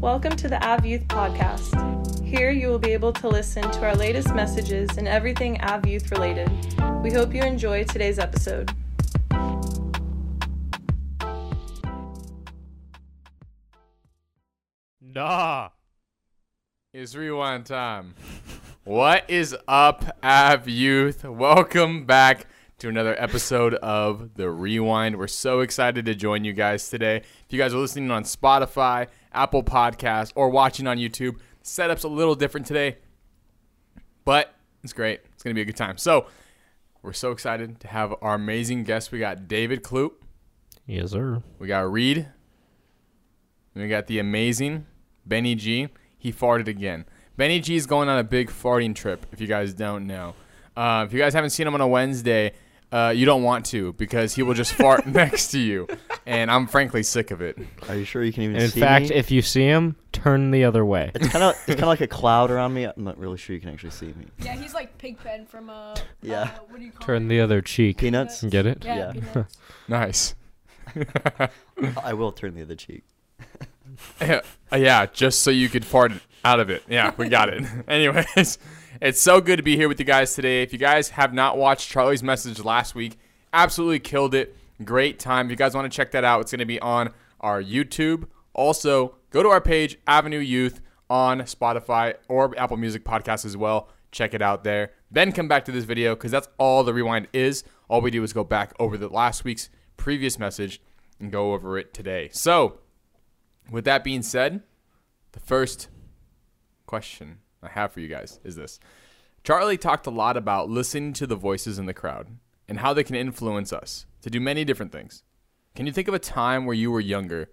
Welcome to the Av Youth Podcast. Here you will be able to listen to our latest messages and everything Av Youth related. We hope you enjoy today's episode. Nah. It's rewind time. what is up, Av Youth? Welcome back to another episode of The Rewind. We're so excited to join you guys today. If you guys are listening on Spotify, Apple Podcasts, or watching on YouTube, setup's a little different today, but it's great. It's going to be a good time. So, we're so excited to have our amazing guest. We got David Kloop, Yes, sir. we got Reed, and we got the amazing Benny G. He farted again. Benny G is going on a big farting trip. If you guys don't know, uh, if you guys haven't seen him on a Wednesday, uh, you don't want to because he will just fart next to you, and I'm frankly sick of it. Are you sure you can even And in see fact, me? if you see him, turn the other way. it's kind of it's kind of like a cloud around me. I'm not really sure you can actually see me. Yeah, he's like Pigpen from uh. Yeah. Uh, what do you call Turn it? the other cheek. Peanuts. Get it? Yeah. Yeah. Nice. I will turn the other cheek. yeah, uh, yeah, just so you could fart out of it. Yeah, we got it. Anyways, it's so good to be here with you guys today. If you guys have not watched Charlie's message last week, absolutely killed it. Great time. If you guys want to check that out, it's going to be on our YouTube. Also, go to our page, Avenue Youth, on Spotify or Apple Music Podcast as well. Check it out there. Then come back to this video because that's all the rewind is. All we do is go back over the last week's previous message and go over it today. So, with that being said, the first question I have for you guys is this. Charlie talked a lot about listening to the voices in the crowd and how they can influence us to do many different things. Can you think of a time where you were younger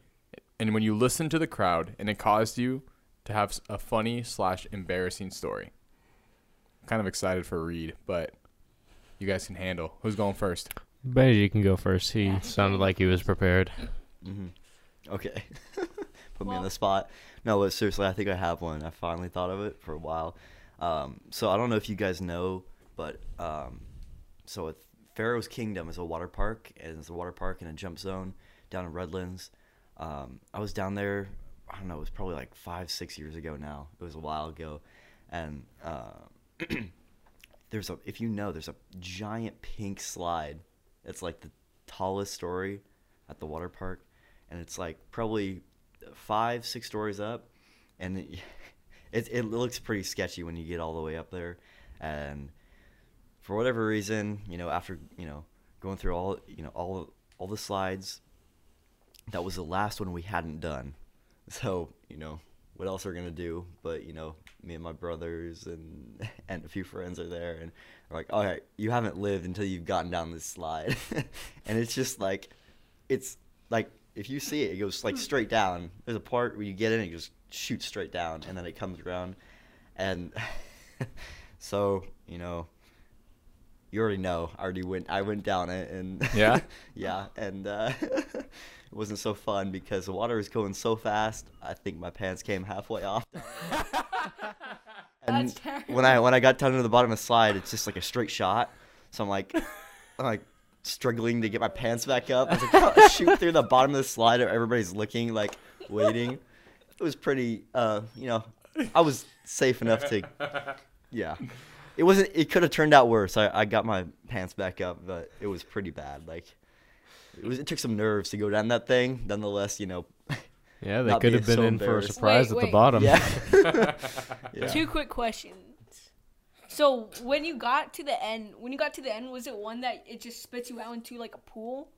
and when you listened to the crowd and it caused you to have a funny slash embarrassing story? I'm kind of excited for Reed, but you guys can handle. Who's going first? Benji can go first. He sounded like he was prepared. hmm Okay. Put me on the spot. No, but seriously, I think I have one. I finally thought of it for a while. Um, so I don't know if you guys know, but um, so it's Pharaoh's Kingdom is a water park, and it's a water park and a jump zone down in Redlands. Um, I was down there. I don't know. It was probably like five, six years ago now. It was a while ago, and uh, there's a if you know there's a giant pink slide. It's like the tallest story at the water park, and it's like probably five, six stories up, and it, it it looks pretty sketchy when you get all the way up there, and for whatever reason, you know, after you know going through all you know all all the slides, that was the last one we hadn't done. So you know what else we're gonna do? But you know, me and my brothers and and a few friends are there, and we're like, all right, you haven't lived until you've gotten down this slide, and it's just like, it's like if you see it, it goes like straight down. There's a part where you get in, it just shoots straight down, and then it comes around, and so you know, you already know. I already went. I went down it, and Yeah? yeah, and uh, it wasn't so fun because the water was going so fast. I think my pants came halfway off. and That's terrible. when I when I got down to the bottom of the slide, it's just like a straight shot. So I'm like, I'm like struggling to get my pants back up. I was like, "Oh, shoot through the bottom of the slide. Everybody's looking, like waiting. It was pretty, uh, you know, I was safe enough to, yeah. It wasn't. It could have turned out worse. I, I got my pants back up, but it was pretty bad. Like, it was. It took some nerves to go down that thing. Nonetheless, you know. Yeah, they could be have been so in for a surprise Wait, at the bottom. Yeah. yeah. Two quick questions. So when you got to the end, when you got to the end, was it one that it just spits you out into like a pool,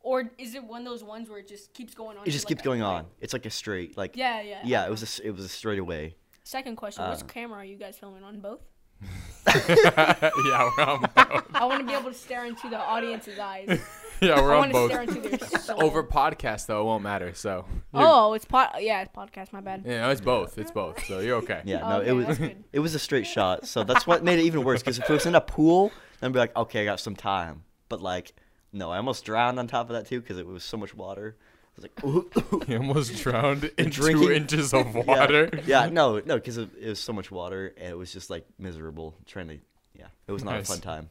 or is it one of those ones where it just keeps going on? It just like, keeps a going on. It's like a straight. Like. Yeah, yeah. Yeah. It was a. s- It was a straight away. Second question: Uh, Which camera are you guys filming on? Both. yeah, we're on both. I want to be able to stare into the audience's eyes. Yeah, we're I on want to stare both. into their soul. Over podcast though, it won't matter. So Oh, it's pod. Yeah, it's podcast. My bad. yeah, it's both. It's both. So you're okay. Yeah. Oh, No. okay, it was. It was a straight shot. So that's what made it even worse. Because if it was in a pool, then I'd be like, okay, I got some time. But like, no, I almost drowned on top of that too because it was so much water. I was like, ooh. He almost drowned in two inches of Yeah. water. Yeah, no, no, because it, it was so much water and it was just like miserable trying to. Yeah, it was not Nice. a fun time.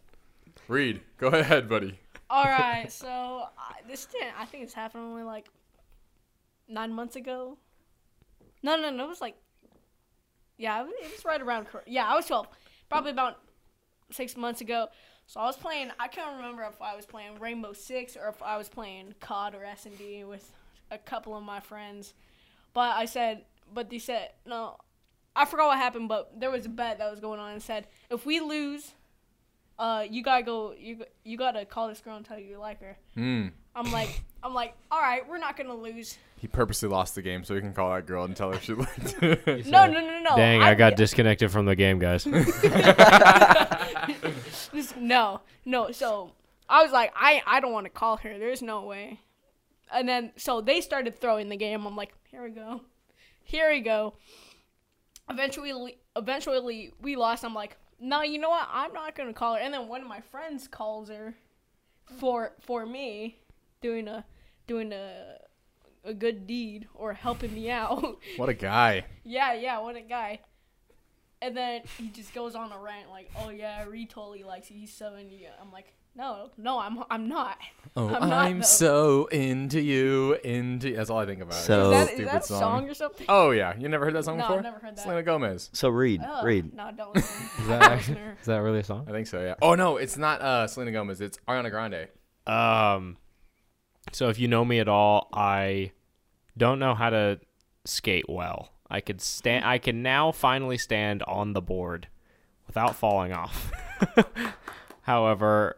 Reed, go ahead, buddy. All right, so uh, this didn't. I think it's happened only like nine months ago. No, no, no. It was like, yeah, it was, it was right around. Yeah, I was 12, probably about six months ago. So I was playing. I can't remember if I was playing Rainbow Six or if I was playing COD or S and D with a couple of my friends. But I said, but they said no. I forgot what happened, but there was a bet that was going on and said if we lose, uh, you gotta go. You you gotta call this girl and tell you you like her. Hmm. I'm like, I'm like, all right, we're not gonna lose. He purposely lost the game so he can call that girl and tell her she liked him. No, no, no, no. Dang, I, got disconnected from the game, guys. This- no, no. So I was like, I, I don't want to call her. There's no way. And then so they started throwing the game. I'm like, here we go, here we go. Eventually, eventually we lost. I'm like, no, you know what? I'm not gonna call her. And then one of my friends calls her for for me, doing a doing a a good deed or helping me out. what a guy. Yeah, yeah, what a guy. And then he just goes on a rant like, "Oh yeah, Reed totally likes you. He's so into you." I'm like, "No, no, I'm I'm not." Oh, I'm not, I'm so into you, into. That's all I think about. So- Is that, is that a song. or something? Oh yeah, you never heard that song No, I've before? never heard that. Selena Gomez. So Reed, Ugh, Reed. No, don't. Is I'm that, a listener. is that really a song? I think so. Yeah. Oh no, it's not uh, Selena Gomez. It's Ariana Grande. Um, so if you know me at all, I don't know how to skate well. I could stand. I can now finally stand on the board without falling off. However,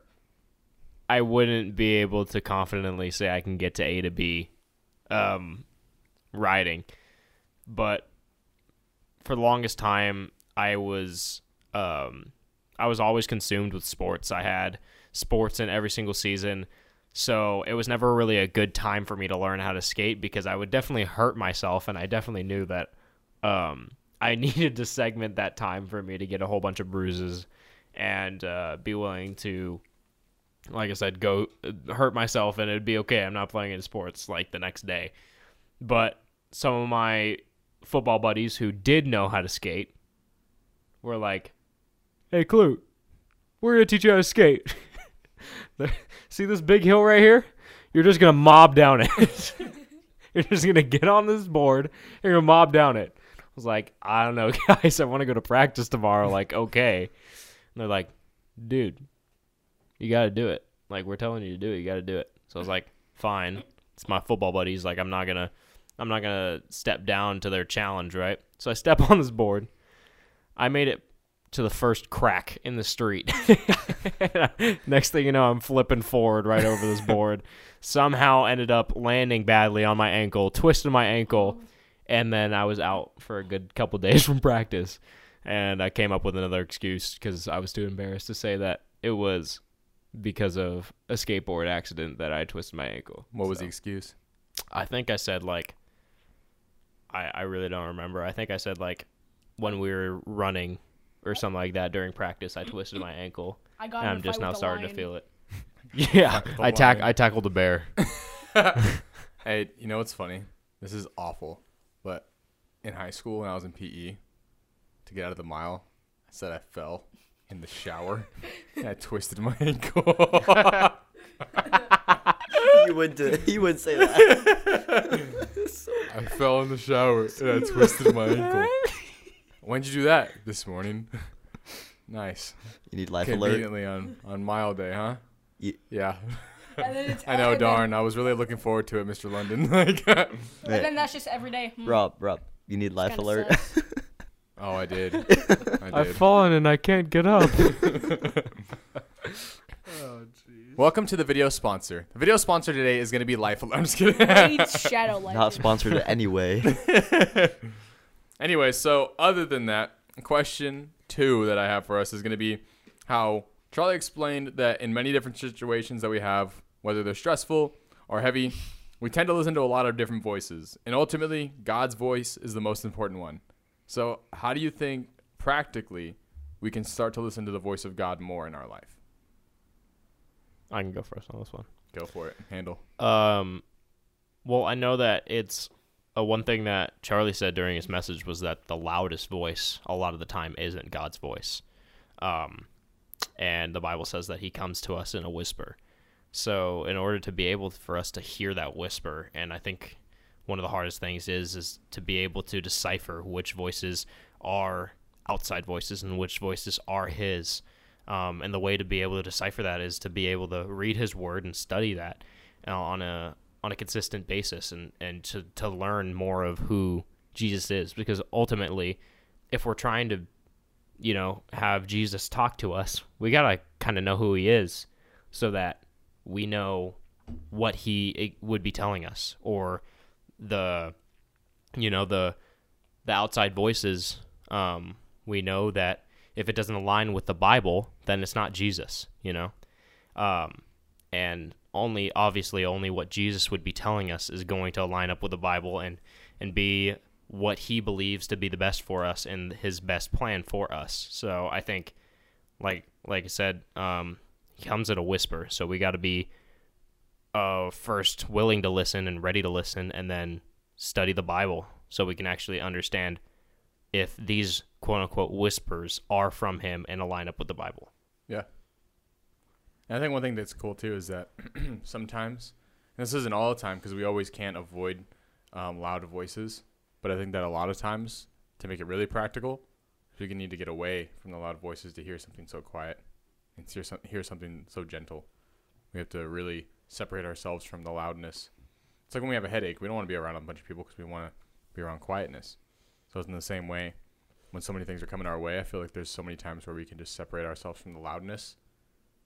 I wouldn't be able to confidently say I can get to A to B, um, riding. But for the longest time, I was um, I was always consumed with sports. I had sports in every single season. So it was never really a good time for me to learn how to skate because I would definitely hurt myself, and I definitely knew that um, I needed to segment that time for me to get a whole bunch of bruises and uh, be willing to, like I said, go hurt myself, and it'd be okay. I'm not playing in sports like the next day. But some of my football buddies who did know how to skate were like, "Hey, Clute, we're gonna teach you how to skate." See this big hill right here? You're just gonna mob down it. you're just gonna get on this board. and You're gonna mob down it. I was like, I don't know, guys. I want to go to practice tomorrow. Like, okay. And they're like, dude, you got to do it. Like, we're telling you to do it. You got to do it. So I was like, fine. It's my football buddies. Like, I'm not gonna, I'm not gonna step down to their challenge, right? So I step on this board. I made it to the first crack in the street. Next thing you know, I'm flipping forward right over this board. Somehow ended up landing badly on my ankle, twisted my ankle, and then I was out for a good couple days from practice. And I came up with another excuse because I was too embarrassed to say that it was because of a skateboard accident that I twisted my ankle. What was the excuse? I think I said like I I really don't remember. I think I said like when we were running or something like that during practice, I twisted my ankle. I got. And in a I'm just now with a starting to feel it. yeah, I tack. I tackled a bear. Hey, you know what's funny? This is awful, but in high school when I was in PE, to get out of the mile, I said I fell in the shower and I twisted my ankle. you would do, you would say that. I fell in the shower and I twisted my ankle. When'd you do that? This morning. nice. You need life alert. Conveniently on on mile day, huh? Ye- Yeah. And then it's, I know, and then- darn. I was really looking forward to it, Mr. London. like, And then that's just every day. Hmm, Rob, Rob, you need life alert. Sucks. oh, I did. I I've did. fallen and I can't get up. oh, Welcome to the video sponsor. The video sponsor today is going to be Life Alert. I'm just kidding. Raid's Shadow life. Not sponsored anyway. anyway, so other than that, question two that I have for us is going to be how Charlie explained that in many different situations that we have, whether they're stressful or heavy, we tend to listen to a lot of different voices. And ultimately, God's voice is the most important one. So, how do you think practically we can start to listen to the voice of God more in our life? I can go first on this one. Go for it. Handle. Um, well, I know that it's uh, one thing that Charlie said during his message was that the loudest voice a lot of the time isn't God's voice. Um, and the Bible says that He comes to us in a whisper. So, in order to be able for us to hear that whisper, and I think one of the hardest things is is to be able to decipher which voices are outside voices and which voices are his. Um, and the way to be able to decipher that is to be able to read his word and study that uh, on a on a consistent basis and, and to, to learn more of who Jesus is because ultimately if we're trying to you know have Jesus talk to us we got to kind of know who he is so that we know what he eh, would be telling us or the you know the the outside voices um, we know that if it doesn't align with the Bible, then it's not Jesus, you know? Um, and only, obviously, only what Jesus would be telling us is going to line up with the Bible and, and be what he believes to be the best for us and his best plan for us. So I think, like, like I said, um, he comes at a whisper. So we got to be uh, first willing to listen and ready to listen, and then study the Bible so we can actually understand if these quote unquote whispers are from him and align up with the Bible. Yeah. And I think one thing that's cool too is that sometimes, this isn't all the time because we always can't avoid um, loud voices, but I think that a lot of times to make it really practical, we can need to get away from the loud voices to hear something so quiet and hear, some, hear something so gentle. We have to really separate ourselves from the loudness. It's like when we have a headache, we don't want to be around a bunch of people because we want to be around quietness. So it's in the same way, when so many things are coming our way, I feel like there's so many times where we can just separate ourselves from the loudness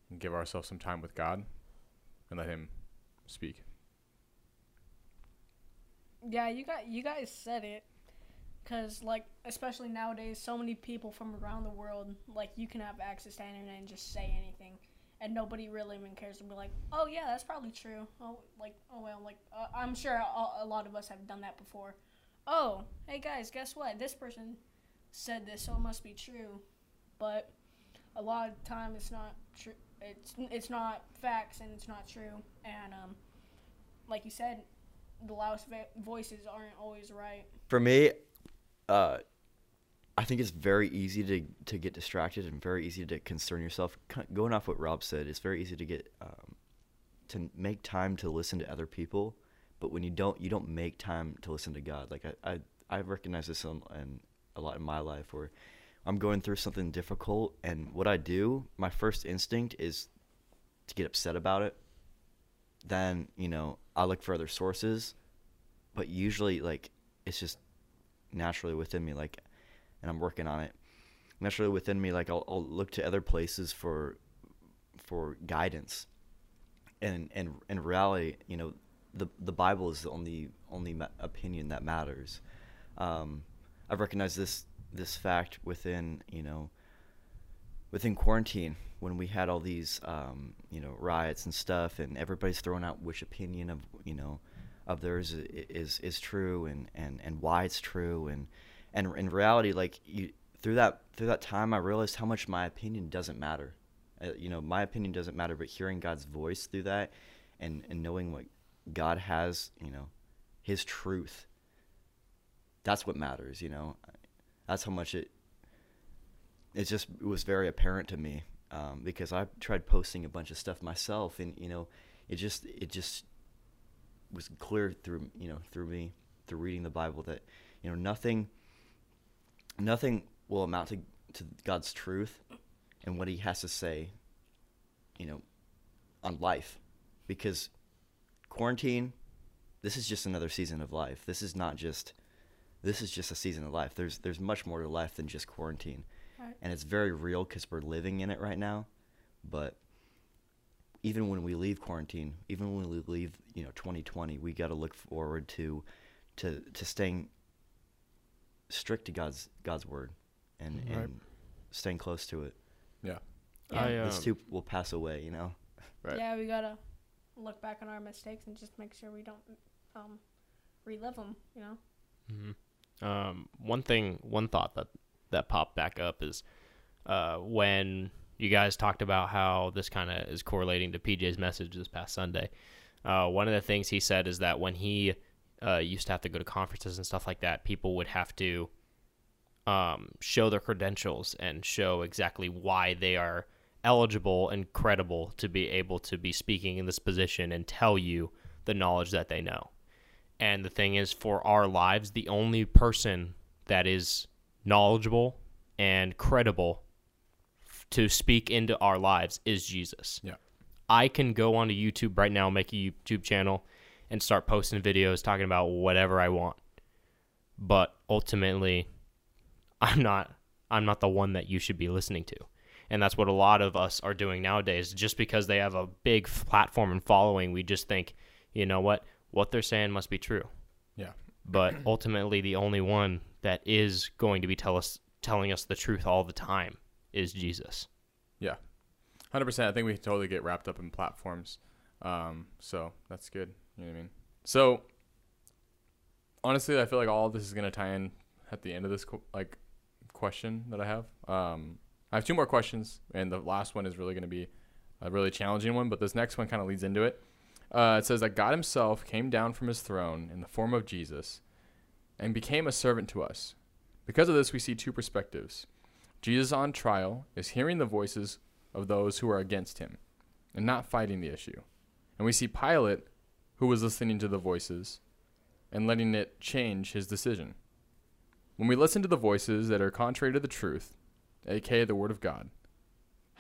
and give ourselves some time with God and let Him speak. Yeah, you got you guys said it. Cause like especially nowadays, so many people from around the world, like you can have access to internet and just say anything, and nobody really even cares to be like, oh yeah, that's probably true. Oh like oh well, like uh, I'm sure a, a lot of us have done that before. Oh hey guys, guess what? This person said this, so it must be true. But a lot of time it's not true. It's it's not facts and it's not true. And um, like you said, the loudest voices aren't always right. For me, uh, I think it's very easy to to get distracted and very easy to concern yourself. Going off what Rob said, it's very easy to get um, to make time to listen to other people, but when you don't, you don't make time to listen to God. Like I I, I recognize this in, in a lot in my life where I'm going through something difficult, and what I do, my first instinct is to get upset about it. Then you know I look for other sources, but usually like it's just naturally within me, like, and I'm working on it. Naturally within me, like I'll, I'll look to other places for for guidance, and and in reality, you know, the the Bible is the only only opinion that matters. Um, I've recognized this this fact within you know within quarantine when we had all these um, you know riots and stuff, and everybody's throwing out which opinion of you know of theirs is is true and, and, and why it's true and and in reality like you through that through that time I realized how much my opinion doesn't matter. Uh, you know, my opinion doesn't matter, but hearing God's voice through that and and knowing what God has, you know, His truth that's what matters, you know. That's how much it. It just it was very apparent to me um, because I tried posting a bunch of stuff myself, and you know, it just it just was clear through you know through me through reading the Bible that you know nothing nothing will amount to to God's truth and what He has to say, you know, on life, because quarantine, this is just another season of life. This is not just this is just a season of life. There's there's much more to life than just quarantine, right. and it's very real because we're living in it right now. But even when we leave quarantine, even when we leave, you know, 2020, we got to look forward to to to staying strict to God's God's word and right. and staying close to it. Yeah, yeah. I, um, this too will pass away. You know. Right. Yeah, we gotta look back on our mistakes and just make sure we don't um, relive them. You know. Mm-hmm. Um, one thing, one thought that that popped back up is uh, when you guys talked about how this kind of is correlating to PJ's message this past Sunday. Uh, one of the things he said is that when he uh, used to have to go to conferences and stuff like that, people would have to um, show their credentials and show exactly why they are eligible and credible to be able to be speaking in this position and tell you the knowledge that they know. And the thing is, for our lives, the only person that is knowledgeable and credible to speak into our lives is Jesus. Yeah. I can go onto YouTube right now, make a YouTube channel, and start posting videos talking about whatever I want. But ultimately, I'm not I'm not the one that you should be listening to. And that's what a lot of us are doing nowadays. Just because they have a big platform and following, we just think, you know what? What they're saying must be true. Yeah. But ultimately, the only one that is going to be tell us telling us the truth all the time is Jesus. Yeah, hundred percent. I think we totally get wrapped up in platforms, um, so that's good. You know what I mean? So honestly, I feel like all this is gonna tie in at the end of this like question that I have. Um, I have two more questions, and the last one is really gonna be a really challenging one, but this next one kind of leads into it. Uh, it says that God Himself came down from His throne in the form of Jesus and became a servant to us. Because of this, we see two perspectives. Jesus on trial is hearing the voices of those who are against him and not fighting the issue. And we see Pilate, who was listening to the voices and letting it change his decision. When we listen to the voices that are contrary to the truth, aka the Word of God,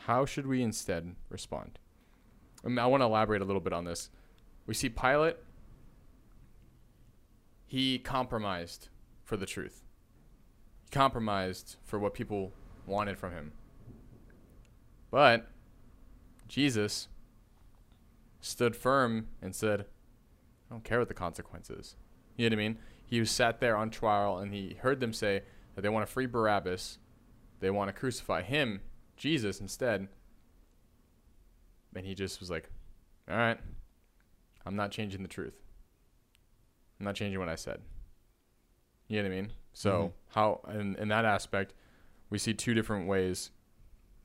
how should we instead respond? And I want to elaborate a little bit on this. We see Pilate, he compromised for the truth. He compromised for what people wanted from him. But Jesus stood firm and said, I don't care what the consequences. You know what I mean? He was sat there on trial and he heard them say that they want to free Barabbas, they want to crucify him, Jesus, instead. And he just was like, All right, I'm not changing the truth. I'm not changing what I said. You know what I mean? So, Mhm. how, in, in that aspect, we see two different ways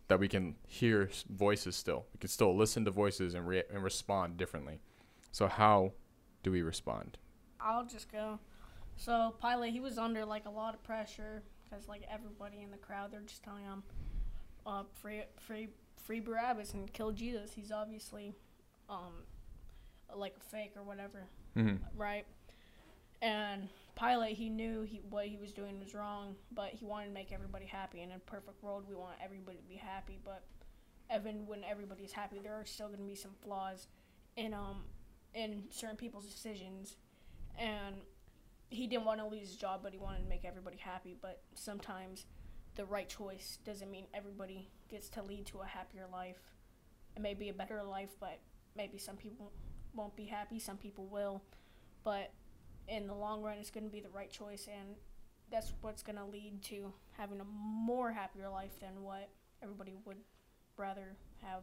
that we can hear voices still. We can still listen to voices and, re- and respond differently. So, how do we respond? I'll just go. So Pilate, he was under like a lot of pressure because like everybody in the crowd, they're just telling him, uh, free, free, free Barabbas and kill Jesus. He's obviously, um, like a fake or whatever, Mm-hmm. right? And Pilate, he knew he what he was doing was wrong, but he wanted to make everybody happy. In a perfect world, we want everybody to be happy, but even when everybody's happy, there are still going to be some flaws And um in certain people's decisions. And he didn't want to lose his job, but he wanted to make everybody happy. But sometimes the right choice doesn't mean everybody gets to lead to a happier life. It may be a better life, but maybe some people won't be happy, some people will. But in the long run, it's going to be the right choice, and that's what's going to lead to having a more happier life than what everybody would rather have.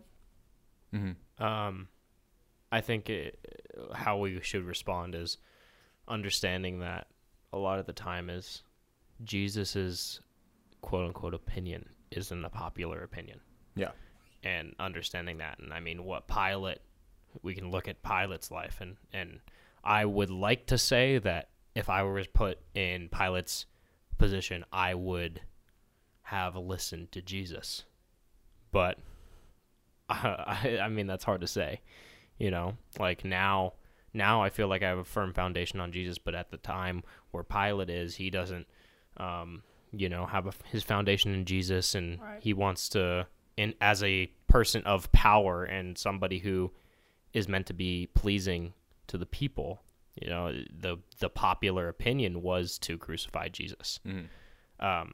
Mm-hmm. Um, I think it, how we should respond is understanding that a lot of the time is Jesus's quote unquote opinion isn't a popular opinion. Yeah. And understanding that, and I mean, what Pilate, we can look at Pilate's life, and and I would like to say that if I was put in Pilate's position, I would have listened to Jesus, but I, I mean that's hard to say you know like now now i feel like i have a firm foundation on jesus but at the time where pilate is he doesn't um you know have a, his foundation in jesus and Right. he wants to in as a person of power and somebody who is meant to be pleasing to the people you know the the popular opinion was to crucify jesus Mm-hmm. um,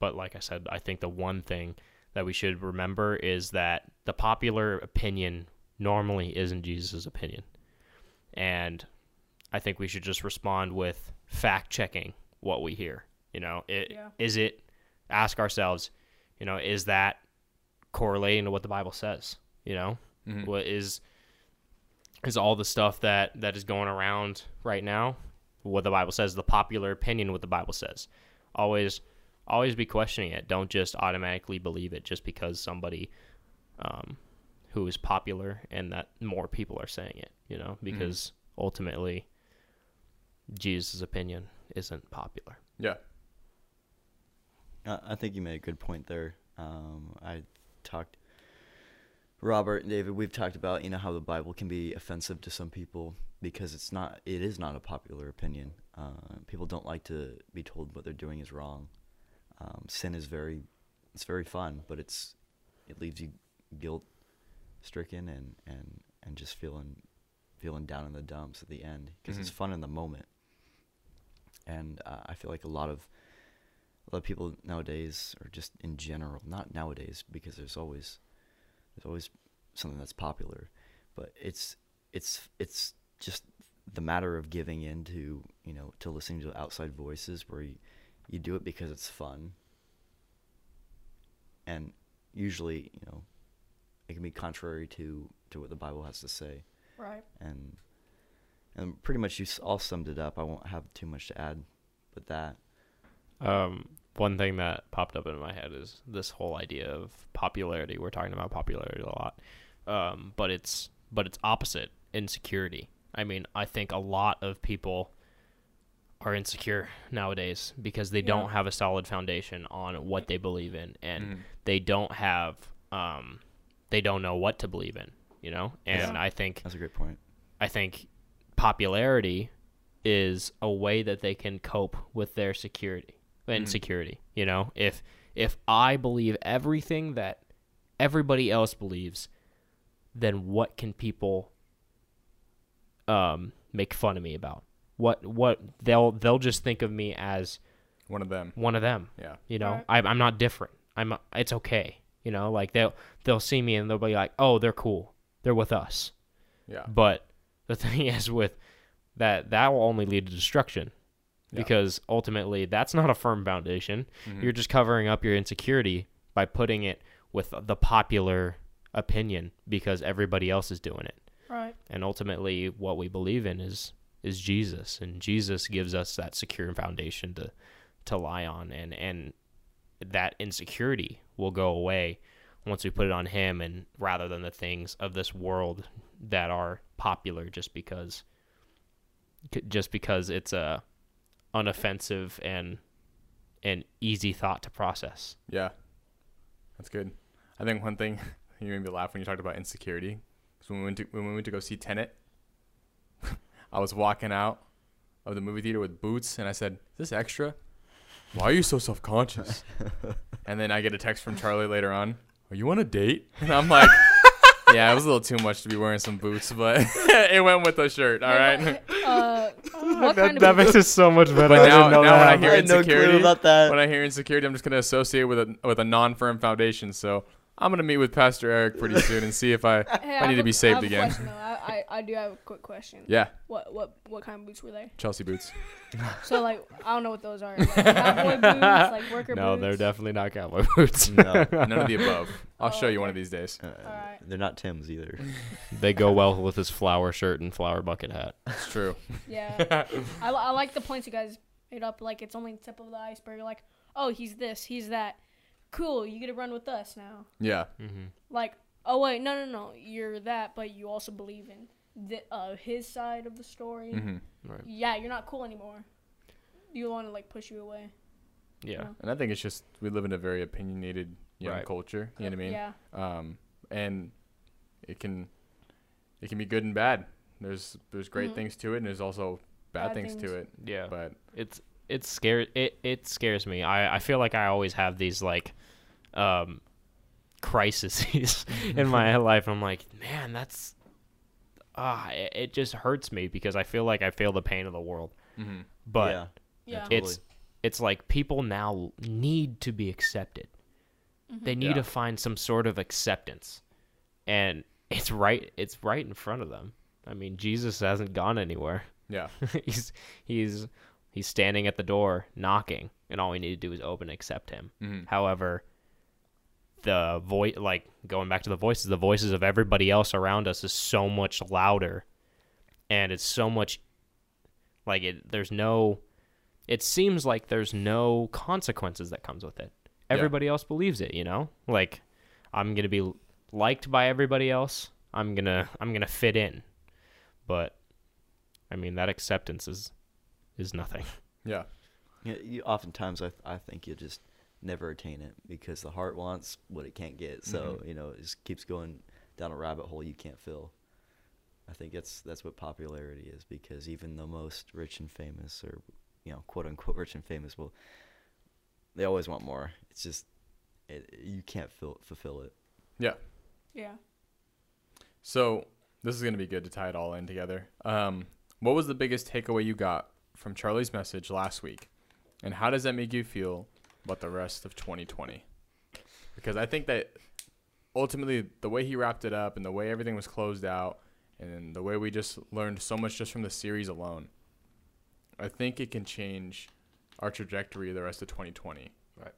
but like I said, I think the one thing that we should remember is that the popular opinion normally isn't Jesus' opinion. And I think we should just respond with fact checking what we hear. You know, it, Yeah. is it, ask ourselves, you know, is that correlating to what the Bible says? You know, Mhm. what is, is all the stuff that, that is going around right now what the Bible says, the popular opinion, what the Bible says. Always, always be questioning it. Don't just automatically believe it just because somebody um, who is popular and that more people are saying it. You know, because ultimately, Jesus' opinion isn't popular. Yeah. I think you made a good point there. Um, I talked Robert and David, we've talked about you know how the Bible can be offensive to some people because it's not. It is not a popular opinion. Uh, people don't like to be told what they're doing is wrong. Um, sin is very, it's very fun, but it's it leaves you guilt stricken and and and just feeling feeling down in the dumps at the end because it's Mhm. fun in the moment. And uh, I feel like a lot of a lot of people nowadays, or just in general, not nowadays because there's always there's always something that's popular, but it's it's it's just the matter of giving in to you know to listening to outside voices where you, you do it because it's fun and usually you know it can be contrary to to what the bible has to say Right. and and pretty much you all summed it up i won't have too much to add but that Um, one thing that popped up in my head is this whole idea of popularity. We're talking about popularity a lot, um, but it's but it's opposite insecurity. I mean, I think a lot of people are insecure nowadays because they Yeah. don't have a solid foundation on what they believe in, and Mhm. they don't have um, they don't know what to believe in. You know, and Yeah. I think that's a great point I think popularity is a way that they can cope with their security insecurity. You know, if if I believe everything that everybody else believes, then what can people um make fun of me about? What what they'll they'll just think of me as One of them. one of them. Yeah. You know, Right. I, I'm not different. I'm it's okay. You know, like they'll they'll see me and they'll be like, oh, they're cool. They're with us. Yeah. But the thing is with that that will only lead to destruction. Yeah. Because ultimately that's not a firm foundation. Mhm. You're just covering up your insecurity by putting it with the popular opinion because everybody else is doing it. Right. And ultimately what we believe in is is Jesus and Jesus gives us that secure foundation to to lie on and and that insecurity will go away once we put it on him and rather than the things of this world that are popular just because just because it's a unoffensive and an easy thought to process. Yeah. That's good. I think one thing you made me laugh when you talked about insecurity. Because when we went to when we went to go see Tenet, I was walking out of the movie theater with boots, and I said, "Is this extra? Why are you so self conscious?" and then I get a text from Charlie later on. Are you on a date? And I'm like, "Yeah, it was a little too much to be wearing some boots, but it went with the shirt. All right." Uh, what kind of that makes it so much better. But I now- didn't know now when that. I hear I had no insecurity, about that when I hear insecurity, I'm just gonna associate with a with a non-firm foundation. So I'm gonna meet with Pastor Eric pretty soon and see if I Hey, I need have to be saved I have a again. question, though. I, I, I do have a quick question. yeah What what what kind of boots were they? Chelsea boots. So like I don't know what those are. Like, cowboy boots, like worker no, boots. No, they're definitely not cowboy boots. no None of the above. I'll Oh, show you one of these days. uh, Alright. they're not tim's either they go well with his flower shirt and flower bucket hat. It's true. Yeah. I, I like the points you guys made up. Like it's only the tip of the iceberg. Like oh he's this he's that. Cool, you get to run with us now. Yeah. Mm-hmm. Like oh wait no no no you're that but you also believe in the, uh, his side of the story. hmm Yeah, you're not cool anymore. You want to like push you away. Yeah. No. And I think it's just we live in a very opinionated young Right. culture. You know what I mean? Yeah. Um, and it can it can be good and bad. There's there's great Mhm. things to it, and there's also bad, Bad things, things. to it. Yeah. But it's it scares it it scares me. I I feel like I always have these like um crises in my life. I'm like, man, that's ah, it, it just hurts me because I feel like I feel the pain of the world. hmm But yeah Yeah. totally. it's it's like people now need to be accepted. They need Yeah. to find some sort of acceptance, and it's right. It's right in front of them. I mean, Jesus hasn't gone anywhere. yeah. he's he's he's standing at the door knocking, and all we need to do is open and accept him. hmm However, the voice, like going back to the voices, the voices of everybody else around us is so much louder, and it's so much like it. There's no. It seems like there's no consequences that comes with it. Yeah. Everybody else believes it, you know. Like I'm gonna be liked by everybody else. I'm gonna I'm gonna fit in, but I mean that acceptance is is nothing. Yeah. Yeah, you, oftentimes I, I think you just never attain it because the heart wants what it can't get. So Mhm. you know, it just keeps going down a rabbit hole you can't fill. I think that's that's what popularity is because even the most rich and famous, or you know, quote unquote rich and famous, will they always want more. It's just it, you can't fill, fulfill it. Yeah. Yeah. So this is going to be good to tie it all in together. Um, what was the biggest takeaway you got from Charlie's message last week, and how does that make you feel about the rest of 2020? Because I think that ultimately the way he wrapped it up and the way everything was closed out, and the way we just learned so much just from the series alone, I think it can change our trajectory the rest of 2020. Right.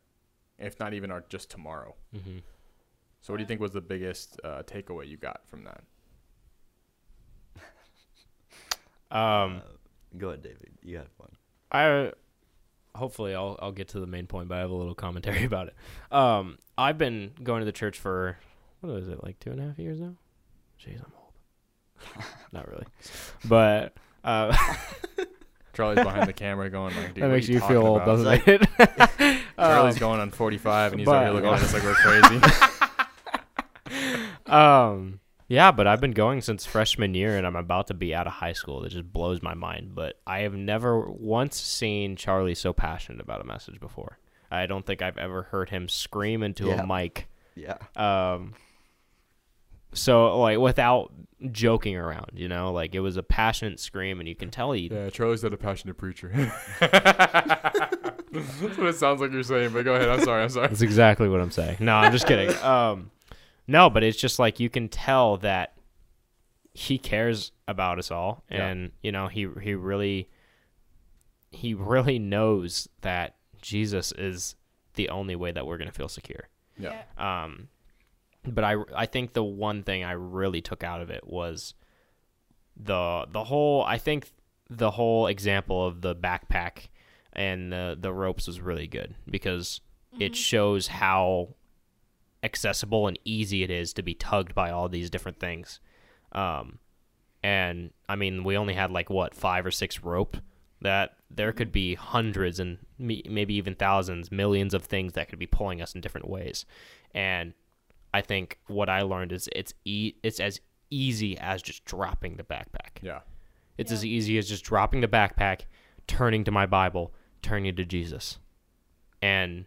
If not even our just tomorrow. Mm-hmm. So, what do you think was the biggest uh, takeaway you got from that? Um, Uh, go ahead, David. You had one. I hopefully I'll I'll get to the main point, but I have a little commentary about it. Um, I've been going to the church for what is it like two and a half years now? Jeez, I'm old. Not really, but uh, Charlie's behind the camera going like, Dude, that makes are you talking feel old, about?" doesn't Like- it? Charlie's Um, going on 45 and he's but- over here looking at us like we're crazy. um, yeah, but I've been going since freshman year, and I'm about to be out of high school. That just blows my mind. But I have never once seen Charlie so passionate about a message before. I don't think I've ever heard him scream into Yeah. a mic. Yeah. Um, so like without joking around, you know, like it was a passionate scream, and you can tell he. yeah, Charlie's not a passionate preacher. That's what it sounds like you're saying, but go ahead. I'm sorry. I'm sorry. That's exactly what I'm saying. No, I'm just kidding. Um, no, but it's just like you can tell that he cares about us all, Yeah. and you know he he really he really knows that Jesus is the only way that we're gonna feel secure. Yeah. Um, but I I think the one thing I really took out of it was the the whole I think the whole example of the backpack and the the ropes was really good because it shows how accessible and easy it is to be tugged by all these different things. Um, and I mean, we only had like what five or six rope. That there could be hundreds and maybe even thousands, millions of things that could be pulling us in different ways. And I think what I learned is it's e- it's as easy as just dropping the backpack. Yeah. It's Yeah. as easy as just dropping the backpack, turning to my Bible, turning to Jesus. And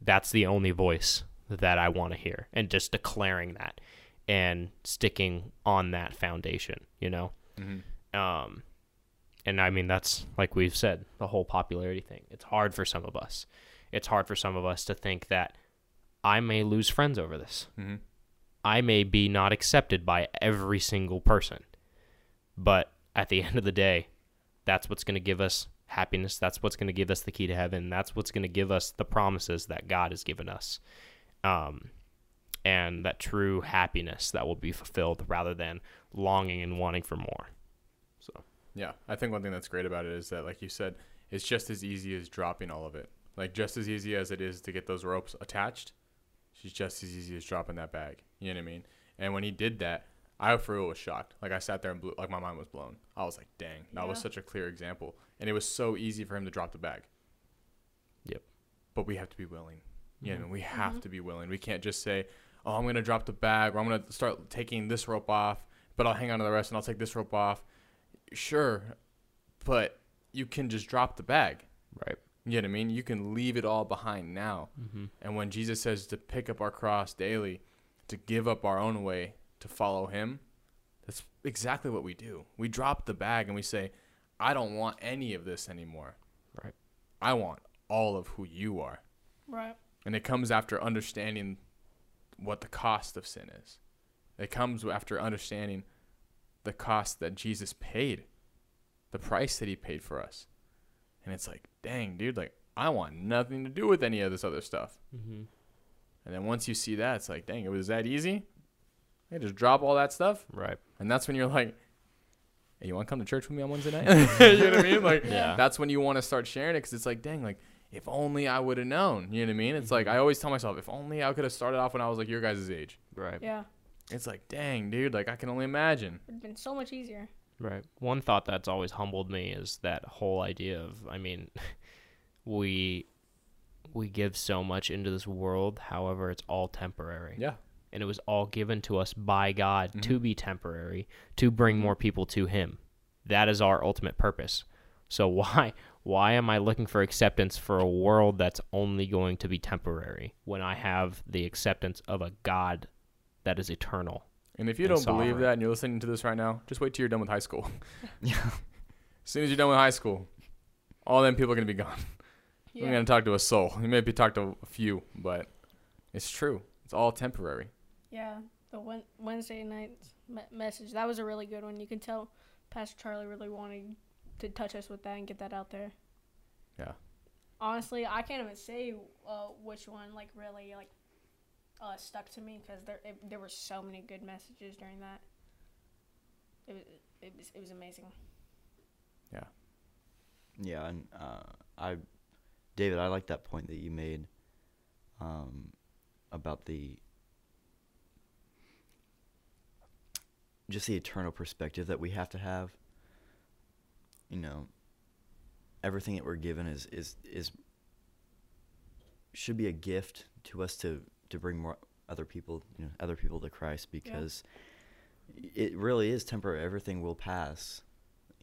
that's the only voice that I want to hear. And just declaring that and sticking on that foundation, you know? Mhm. Um, and I mean, that's like we've said, the whole popularity thing. It's hard for some of us. It's hard for some of us to think that I may lose friends over this. Mhm. I may be not accepted by every single person. But at the end of the day, that's what's going to give us happiness. That's what's going to give us the key to heaven. That's what's going to give us the promises that God has given us. Um, and that true happiness that will be fulfilled rather than longing and wanting for more. So, Yeah, I think one thing that's great about it is that, like you said, it's just as easy as dropping all of it. Like just as easy as it is to get those ropes attached, she's just as easy as dropping that bag. You know what I mean? And when he did that, I for real was shocked. Like I sat there and blew, like my mind was blown. I was like, dang, that was such a clear example, and it was so easy for him to drop the bag. Yep. But we have to be willing. You know, what I mean? we have to be willing. We can't just say, "Oh, I'm gonna drop the bag," or "I'm gonna start taking this rope off," but I'll hang on to the rest and I'll take this rope off. Sure, but you can just drop the bag. right. You know what I mean? You can leave it all behind now. Mm-hmm. And when Jesus says to pick up our cross daily, to give up our own way to follow Him, that's exactly what we do. We drop the bag and we say, I don't want any of this anymore. Right. I want all of who you are. Right. And it comes after understanding what the cost of sin is. It comes after understanding the cost that Jesus paid, the price that he paid for us. And it's like, dang, dude, like, I want nothing to do with any of this other stuff. Mm-hmm. And then once you see that, it's like, dang, it was that easy? Hey, just drop all that stuff? Right. And that's when you're like, hey, you want to come to church with me on Wednesday night? you know what I mean? Like, Yeah. that's when you want to start sharing it because it's like, dang, like, if only I would have known. You know what I mean? It's like, I always tell myself, if only I could have started off when I was like your guys' age. Right. Yeah. It's like, dang, dude, like, I can only imagine. It'd been so much easier. Right. One thought that's always humbled me is that whole idea of I mean we we give so much into this world, however it's all temporary. Yeah. and it was all given to us by God Mm-hmm. to be temporary, to bring more people to Him. That is our ultimate purpose. So why why am I looking for acceptance for a world that's only going to be temporary when I have the acceptance of a God that is eternal? And if you and don't believe that and you're listening to this right now, just wait till you're done with high school. Yeah. As soon as you're done with high school, all them people are gonna be gone. You're gonna talk to a soul. You maybe talk to a few, but it's true. It's all temporary. Yeah, the Wednesday night message that was a really good one. You can tell Pastor Charlie really wanted to touch us with that and get that out there. Yeah. Honestly, I can't even say uh, which one like really like uh, stuck to me because there it, there were so many good messages during that. It was it was it was amazing. Yeah, Yeah, and uh, I, David, I like that point that you made um, about the just the eternal perspective that we have to have. You know, everything that we're given is is is should be a gift to us to to bring more other people, you know, other people to Christ because it really is temporary. Everything will pass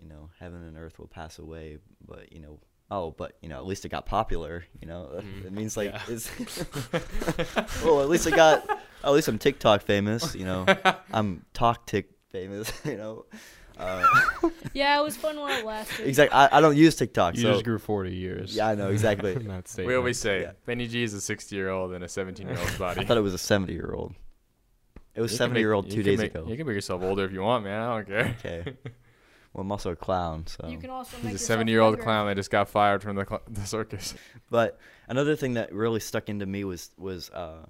you know, heaven and earth will pass away, but you know, oh, but you know, at least it got popular. You know, Mm, it means like yeah. it's well, at least I got, at least I'm TikTok famous. You know, I'm talk tick famous. You know, uh, Yeah, it was fun while it lasted. exactly. I, I don't use TikTok, You so just grew 40 years. yeah, I know exactly. We always say Yeah. Benny G is a 60 year old in a 17 year old's body. I thought it was a 70 year old. It was You 70 make- year old you two days make- ago. You can make yourself older if you want, man. I don't care. Okay. Well, I'm also a clown, so. You can also make He's a 70 year old clown that just got fired from the, cl- the circus. But another thing that really stuck into me was was uh,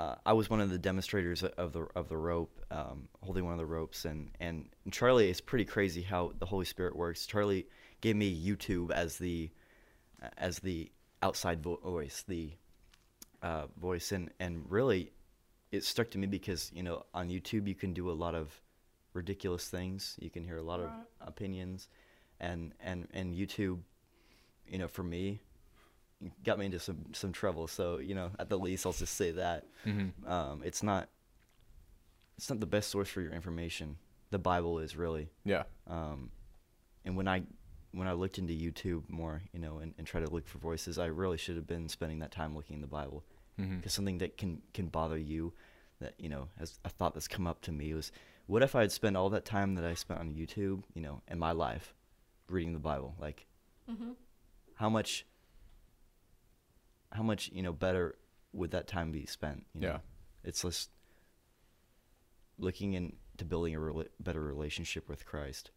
uh, I was one of the demonstrators of the of the rope, um, holding one of the ropes, and and Charlie is pretty crazy how the Holy Spirit works. Charlie gave me YouTube as the as the outside voice, the uh, voice, and and really it stuck to me because you know on YouTube you can do a lot of ridiculous things. You can hear a lot Right. of opinions, and and and YouTube, you know, for me, got me into some some trouble. So you know, at the least, I'll just say that Mm-hmm. um, it's not it's not the best source for your information. The Bible is really. Yeah. Um, and when I when I looked into YouTube more, you know, and, and tried to look for voices, I really should have been spending that time looking in the Bible Mm-hmm. because something that can can bother you that you know as a thought that's come up to me was what if I had spent all that time that i spent on youtube you know in my life reading the bible like Mhm. how much how much you know better would that time be spent you know? Yeah. it's just looking into building a rela- better relationship with christ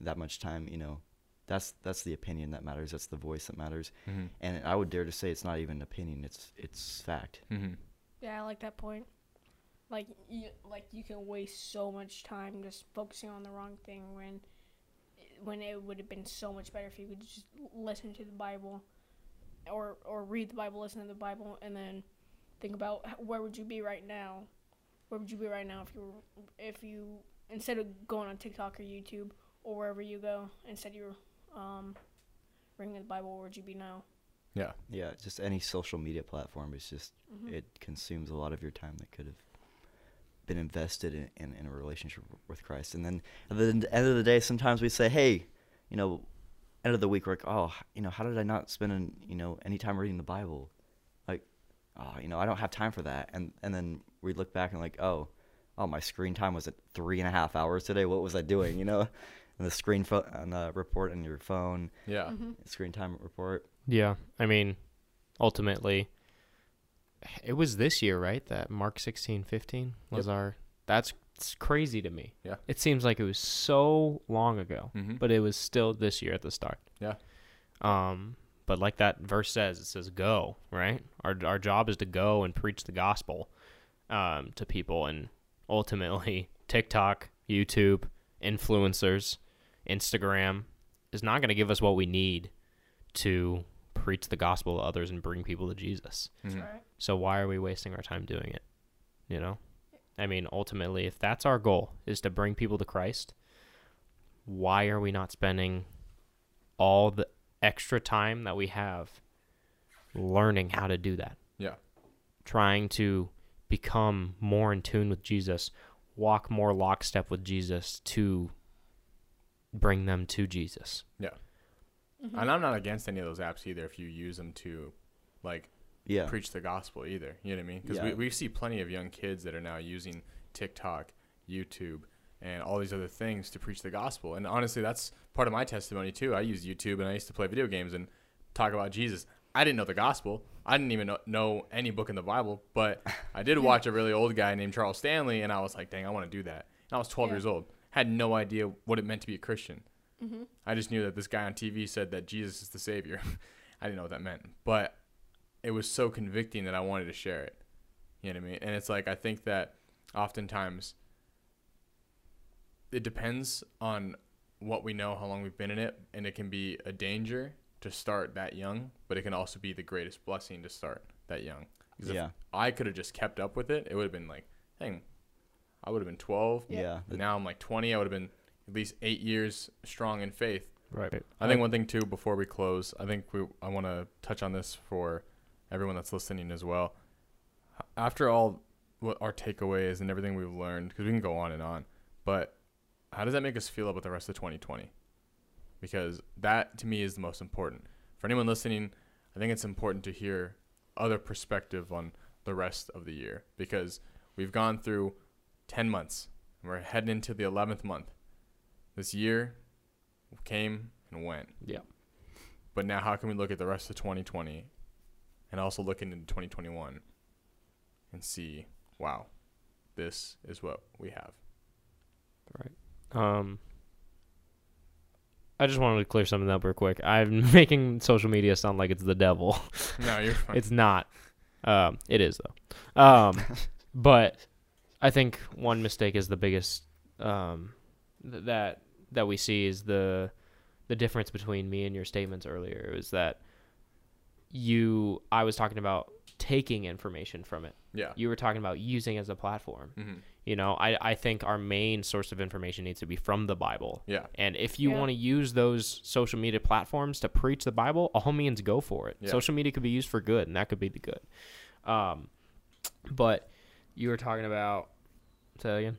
that much time you know that's that's the opinion that matters that's the voice that matters Mm-hmm. and I would dare to say it's not even an opinion; it's it's fact. Mm-hmm. Yeah, I like that point. Like you, like you can waste so much time just focusing on the wrong thing when, when it would have been so much better if you could just listen to the Bible, or or read the Bible, listen to the Bible, and then think about where would you be right now, where would you be right now if you were if you instead of going on TikTok or YouTube or wherever you go, instead you were um, reading the Bible, where would you be now? Yeah. Yeah, just any social media platform is just Mhm. it consumes a lot of your time that could have been invested in, in, in a relationship with Christ. And then at the end of the day, sometimes we say, hey, you know, end of the week, we're like, oh, you know, how did I not spend, an, you know, any time reading the Bible? Like, oh, you know, I don't have time for that. And and then we look back and like, oh, oh, my screen time was at three and a half hours today. What was I doing? You know, and the screen fo- and the report on your phone, Yeah. Mhm. screen time report. Yeah, I mean, ultimately, it was this year, right? That Mark sixteen fifteen was our. That's it's crazy to me. Yeah. It seems like it was so long ago, Mm-hmm. but it was still this year at the start. Yeah. Um, but like that verse says, it says go, right? Our our job is to go and preach the gospel, um, to people, and ultimately, TikTok, YouTube, influencers, Instagram is not going to give us what we need to preach the gospel to others and bring people to Jesus. Mhm. Right. So why are we wasting our time doing it? You know? I mean, ultimately, if that's our goal is to bring people to Christ, why are we not spending all the extra time that we have learning how to do that? Yeah. trying to become more in tune with Jesus, walk more lockstep with Jesus to bring them to Jesus. Yeah. Mm-hmm. And I'm not against any of those apps either if you use them to, like, Yeah. preach the gospel either. You know what I mean? Because Yeah. we, we see plenty of young kids that are now using TikTok, YouTube, and all these other things to preach the gospel. And honestly, that's part of my testimony too. I use YouTube and I used to play video games and talk about Jesus. I didn't know the gospel. I didn't even know, know any book in the Bible, but I did watch a really old guy named Charles Stanley, and I was like, dang, I want to do that. And I was 12 Yeah. years old. Had no idea what it meant to be a Christian. Mm-hmm. I just knew that this guy on TV said that Jesus is the Savior. I didn't know what that meant, but it was so convicting that I wanted to share it. You know what I mean? And it's like I think that oftentimes it depends on what we know, how long we've been in it, and it can be a danger to start that young, but it can also be the greatest blessing to start that young. Yeah. I could have just kept up with it, it would have been like, dang, I would have been 12. Yeah. the- Now I'm like 20. I would have been at least eight years strong in faith. Right. I think one thing too before we close, I think we I want to touch on this for everyone that's listening as well. After all what our takeaway is and everything we've learned, because we can go on and on, but how does that make us feel about the rest of 2020? Because that to me is the most important. For anyone listening, I think it's important to hear other perspective on the rest of the year because we've gone through 10 months. And we're heading into the 11th month. This year came and went. Yeah. But now, how can we look at the rest of 2020 and also look into 2021 and see, wow, this is what we have? Right. Um, I just wanted to clear something up real quick. I'm making social media sound like it's the devil. No, you're fine. it's not. Um, it is though. Um, but I think one mistake is the biggest um, th- that that we see is the the difference between me and your statements earlier is that you I was talking about taking information from it. yeah. You were talking about using it as a platform. Mm-hmm. You know, I, I think our main source of information needs to be from the Bible. Yeah. And if you Yeah. want to use those social media platforms to preach the Bible, all means go for it. Yeah. Social media could be used for good, and that could be the good. Um, but you were talking about. Say that again.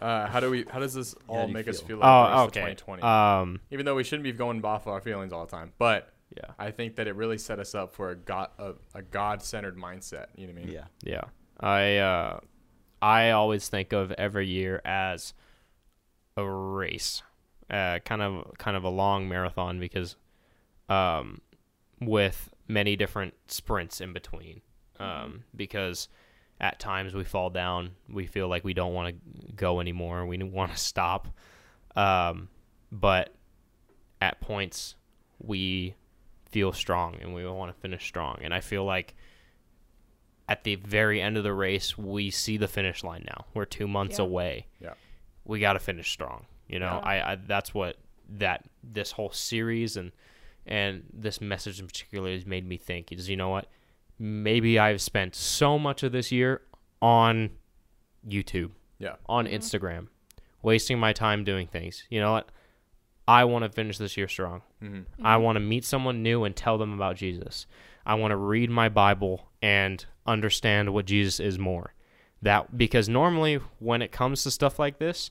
Uh, how do we? How does this all do you make us feel? feel about the Oh, okay. 2020? Um, Even though we shouldn't be going off our feelings all the time, but yeah, I think that it really set us up for a god a, a God centered mindset. You know what I mean? Yeah. yeah. I uh, I always think of every year as a race, uh, kind of kind of a long marathon because, um, with many different sprints in between. Um, because at times we fall down, we feel like we don't want to go anymore, we want to stop. Um, but at points we feel strong and we want to finish strong. And I feel like at the very end of the race, we see the finish line now. We're two months Yeah. away. Yeah. We got to finish strong. You know, Yeah. I, I that's what that this whole series and and this message in particular has made me think is you know what maybe I've spent so much of this year on YouTube, Yeah. on mm-hmm. Instagram, wasting my time doing things. You know what? I want to finish this year strong. hmm I want to meet someone new and tell them about Jesus. I want to read my Bible and understand what Jesus is more. That because normally when it comes to stuff like this,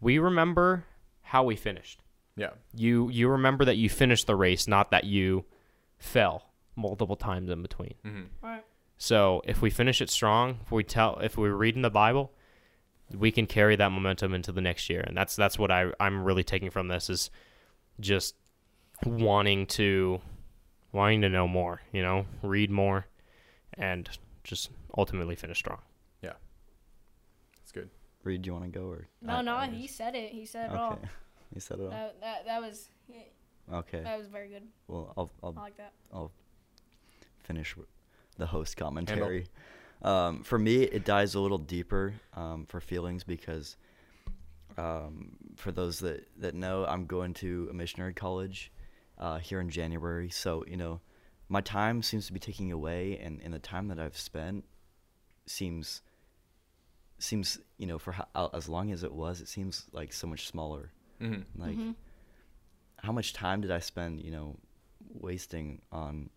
we remember how we finished. Yeah. You you remember that you finished the race, not that you fell multiple times in between. hmm Right. So if we finish it strong, if we tell if we're reading the Bible, we can carry that momentum into the next year. And that's that's what I I'm really taking from this is just wanting to wanting to know more, you know, read more and just ultimately finish strong. Yeah. That's good. Reed, do you want to go or? No, I- no, I he just- said it. He said it all. Okay. You said it all. That, that that was Okay. that was very good. Well, I'll I'll I like that. I'll finish the host commentary. Um, for me, it dives a little deeper um, for feelings because um, for those that, that know, I'm going to a missionary college uh, here in January. So, you know, my time seems to be taking away, and, and the time that I've spent seems seems you know for how, as long as it was, it seems like so much smaller. hmm Like, how much time did I spend, you know, wasting on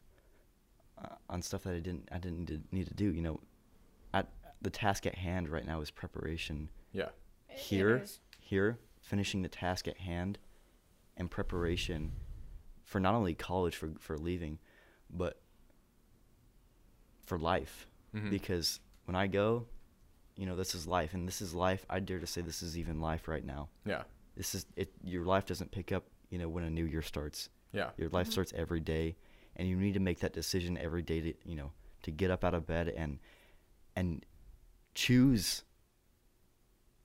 uh, on stuff that I didn't I didn't need to, need to do. You know, at the task at hand right now is preparation. Yeah. It- it Here, is. here, finishing the task at hand, and preparation for not only college for for leaving, but for life. Mhm. Because when I go, you know, this is life, and this is life. I dare to say this is even life right now. Yeah. This is it. Your life doesn't pick up, you know, when a new year starts. Yeah. Your life starts every day, and you need to make that decision every day to, you know, to get up out of bed and and choose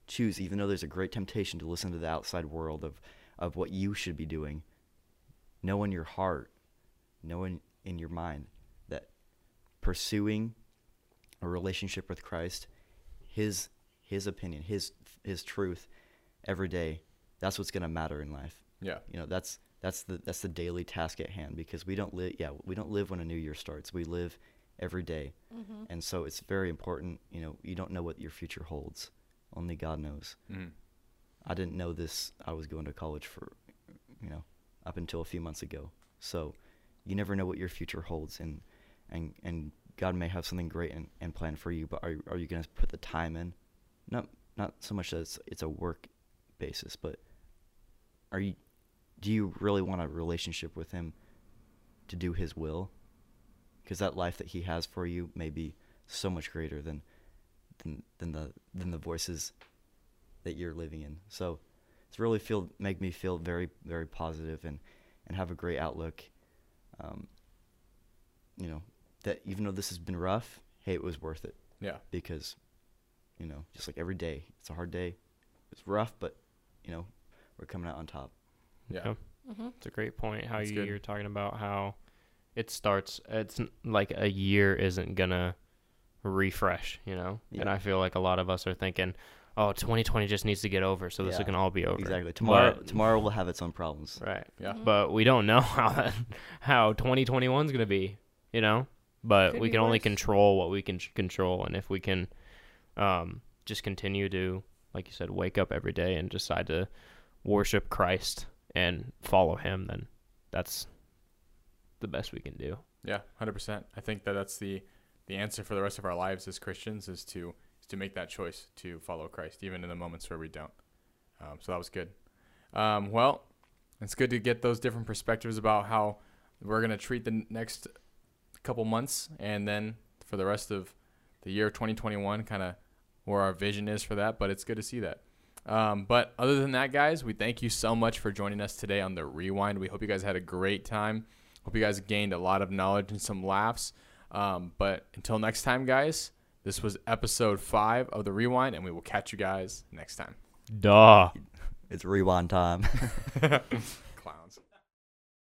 choose even though there's a great temptation to listen to the outside world of of what you should be doing. Know in your heart, know in, in your mind that pursuing a relationship with Christ, his his opinion, his his truth every day, that's what's going to matter in life Yeah. you know that's that's the that's the daily task at hand because we don't live yeah we don't live when a new year starts we live every day. and so it's very important you know you don't know what your future holds. Only god knows. Mhm. i didn't know this. I was going to college for you know up until a few months ago. So you never know what your future holds. And and and god may have something great and, and planned for you but are, are you going to put the time in? Not not so much that it's, it's a work basis but are you do you really want a relationship with him to do his will because that life that he has for you may be so much greater than than than the than the voices that you're living in so it's really feel make me feel very very positive and and have a great outlook um you know that even though this has been rough hey it was worth it Yeah. because you know just like every day it's a hard day it's rough but you know we're coming out on top Yeah. Yeah. Mm-hmm. It's a great point. How That's you, good. you're talking about how it starts. It's like a year isn't gonna refresh, you know. And I feel like a lot of us are thinking, "Oh, 2020 just needs to get over, so this Yeah, can all be over." exactly tomorrow But- tomorrow will have its own problems Right. Yeah. Mhm. But we don't know how that, how 2021 is gonna be, you know. But Could we can only worse. control what we can ch- control, and if we can, um, just continue to, like you said, wake up every day and decide to worship Christ and follow Him, then that's the best we can do. Yeah, hundred percent. I think that that's the the answer for the rest of our lives as Christians is to is to make that choice to follow Christ, even in the moments where we don't. Um, so that was good. Um, well, it's good to get those different perspectives about how we're gonna treat the next couple months, and then for the rest of the year 2021, kind of where our vision is for that. But it's good to see that. Um, but other than that, guys, we thank you so much for joining us today on the Rewind. We hope you guys had a great time. Hope you guys gained a lot of knowledge and some laughs. Um, but until next time, guys, this was episode five of the Rewind, and we will catch you guys next time. Duh. it's rewind time